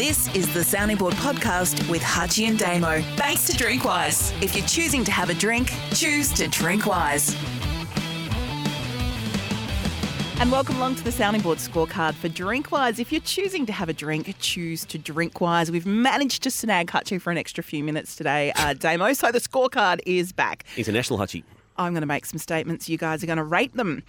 This is the Sounding Board podcast with Hutchie and Damo. Thanks to Drinkwise. If you're choosing to have a drink, choose to drink wise. And welcome along to the Sounding Board scorecard for Drinkwise. If you're choosing to have a drink, choose to Drinkwise. We've managed to snag Hutchie for an extra few minutes today, uh, Damo. So the scorecard is back. International Hutchie. I'm going to make some statements. You guys are going to rate them.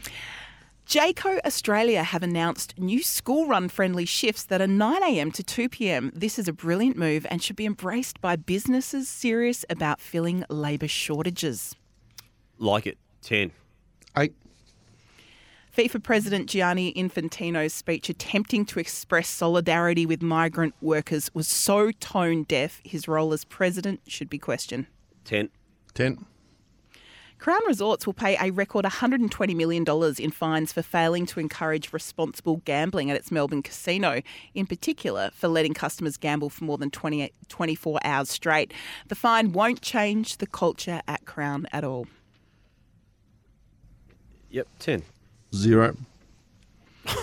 Jayco Australia have announced new school run friendly shifts that are 9am to 2pm. This is a brilliant move and should be embraced by businesses serious about filling labour shortages. Like it. 10. Eight. FIFA President Gianni Infantino's speech attempting to express solidarity with migrant workers was so tone deaf, his role as president should be questioned. 10. Ten. Crown Resorts will pay a record $120 million in fines for failing to encourage responsible gambling at its Melbourne casino, in particular for letting customers gamble for more than 20, 24 hours straight. The fine won't change the culture at Crown at all. Yep. 10. Zero.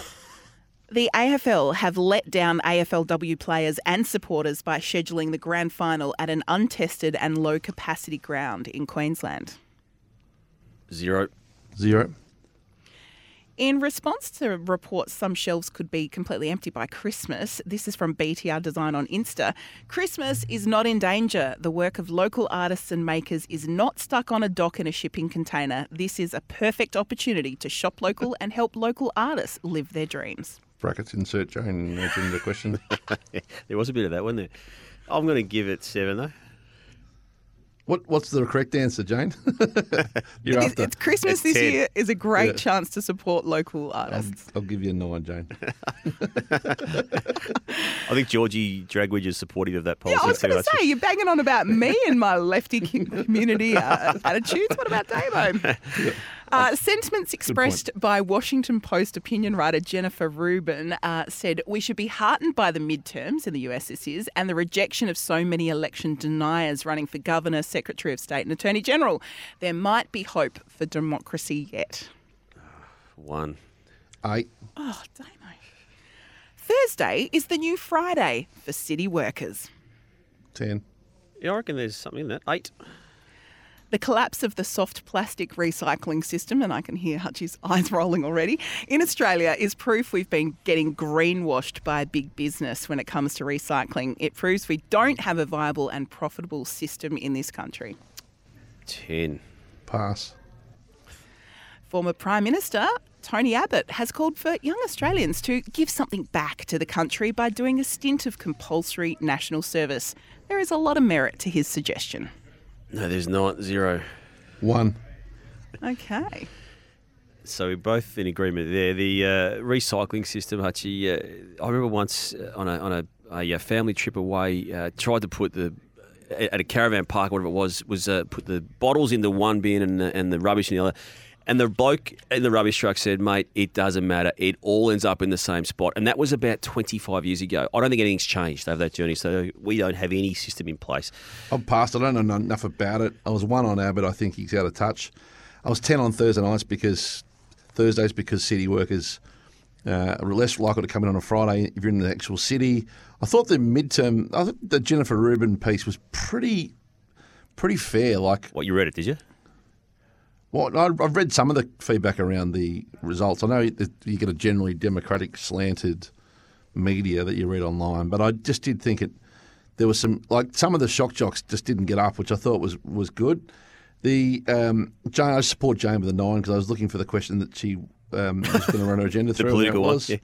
The AFL have let down AFLW players and supporters by scheduling the grand final at an untested and low capacity ground in Queensland. 0. Zero. In response to reports some shelves could be completely empty by Christmas, this is from BTR Design on Insta. Christmas is not in danger. The work of local artists and makers is not stuck on a dock in a shipping container. This is a perfect opportunity to shop local and help local artists live their dreams. Brackets insert Jane answering the question. There was a bit of that, wasn't there? I'm going to give it 7, though. What What's the correct answer, Jane? You're It's, after. it's Christmas It's this 10. year is a great Yeah. chance to support local I'll, artists. I'll give you a nine, Jane. I think Georgie Dragwidge is supportive of that policy. Yeah, I was going to say, you're banging on about me and my lefty community uh, attitudes. What about Damo? Uh, sentiments expressed by Washington Post opinion writer Jennifer Rubin uh, said, We should be heartened by the midterms in the US, this is, and the rejection of so many election deniers running for governor, secretary of state, and attorney general. There might be hope for democracy yet. 1. Eight. Oh, Damo. Thursday is the new Friday for city workers. Ten. Yeah, I reckon there's something in that. 8. The collapse of the soft plastic recycling system, and I can hear Hutchie's eyes rolling already, in Australia is proof we've been getting greenwashed by big business when it comes to recycling. It proves we don't have a viable and profitable system in this country. 10. Pass. Former Prime Minister Tony Abbott has called for young Australians to give something back to the country by doing a stint of compulsory national service. There is a lot of merit to his suggestion. No, there's not. 0. One. Okay. So we're both in agreement there. The uh, recycling system, Hutchie, uh, I remember once uh, on a, on a, a uh, family trip away, uh, tried to put the at a caravan park, whatever it was, was uh, put the bottles in the one bin and the, and the rubbish in the other. And the bloke in the rubbish truck said, "Mate, it doesn't matter. It all ends up in the same spot." And that was about 25 years ago. I don't think anything's changed over that journey. So we don't have any system in place. I've passed. I don't know enough about it. I was one on Abbott. I think he's out of touch. I was ten on Thursday nights because Thursdays because city workers uh, are less likely to come in on a Friday if you're in the actual city. I thought the midterm. I thought the Jennifer Rubin piece was pretty pretty fair. Like, What you read it, did you? Well, I've read some of the feedback around the results. I know you get a generally democratic slanted media that you read online, but I just did think it. There was some like some of the shock jocks just didn't get up, which I thought was was good. The um, Jane, I support Jane with a nine because I was looking for the question that she um, was going to run her agenda The through. there political it one, was. yeah.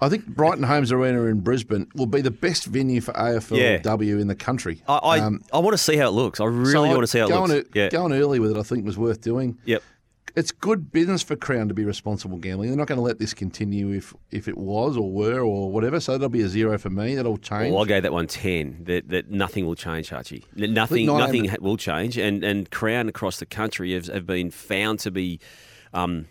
I think Brighton Homes Arena in Brisbane will be the best venue for AFLW in the country. I I, Um, I want to see how it looks. I really so want to see how it looks. To, yeah. Going early with it, I think, was worth doing. Yep. It's good business for Crown to be responsible gambling. They're not going to let this continue if if it was or were or whatever. So that'll be a zero for me. That'll change. Well, I gave that one 10, that, that nothing will change, Archie. That Nothing, nothing ha- will change. And, and Crown across the country have, have been found to be um,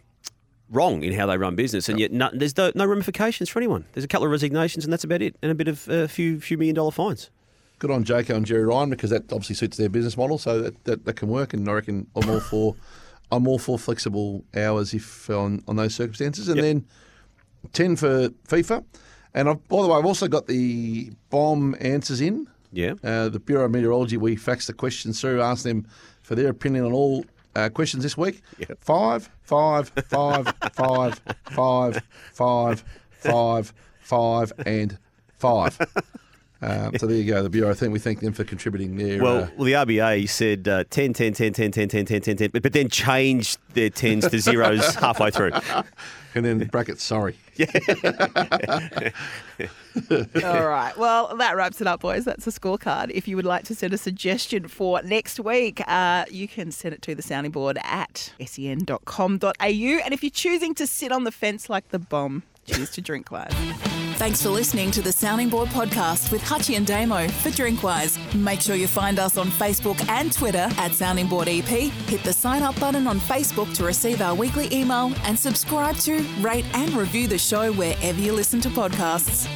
wrong in how they run business. And yet no, there's no, no ramifications for anyone. There's a couple of resignations, and that's about it. And a bit of a few, few million dollar fines. good on Jayco and Gerry Ryan because that obviously suits their business model. So that, that, that can work. And I reckon I'm all for I'm all for flexible hours if on, on those circumstances. And Yep. then ten for FIFA. And I've, by the way, I've also got the BOM answers in. Yeah. Uh, the Bureau of Meteorology, we faxed the questions through, asked them for their opinion on all uh, questions this week. Yep. Five, five, five, five, five, five, five, five, and five. Um, so there you go. The Bureau, I think we thank them for contributing their. Well, uh, well, the RBA said uh, 10, 10, 10, 10, 10, 10, 10, 10, 10, but, but then changed their tens to zeros halfway through. and then brackets, sorry. Yeah. All right. Well, that wraps it up, boys. That's the scorecard. If you would like to send a suggestion for next week, uh, you can send it to the sounding board at sen.com.au. And if you're choosing to sit on the fence like the BOM, choose to drink wise. Thanks for listening to the Sounding Board podcast with Hutchie and Damo for Drinkwise. Make sure you find us on Facebook and Twitter at Sounding Board EP. Hit the sign up button on Facebook to receive our weekly email and subscribe to, rate, and review the show wherever you listen to podcasts.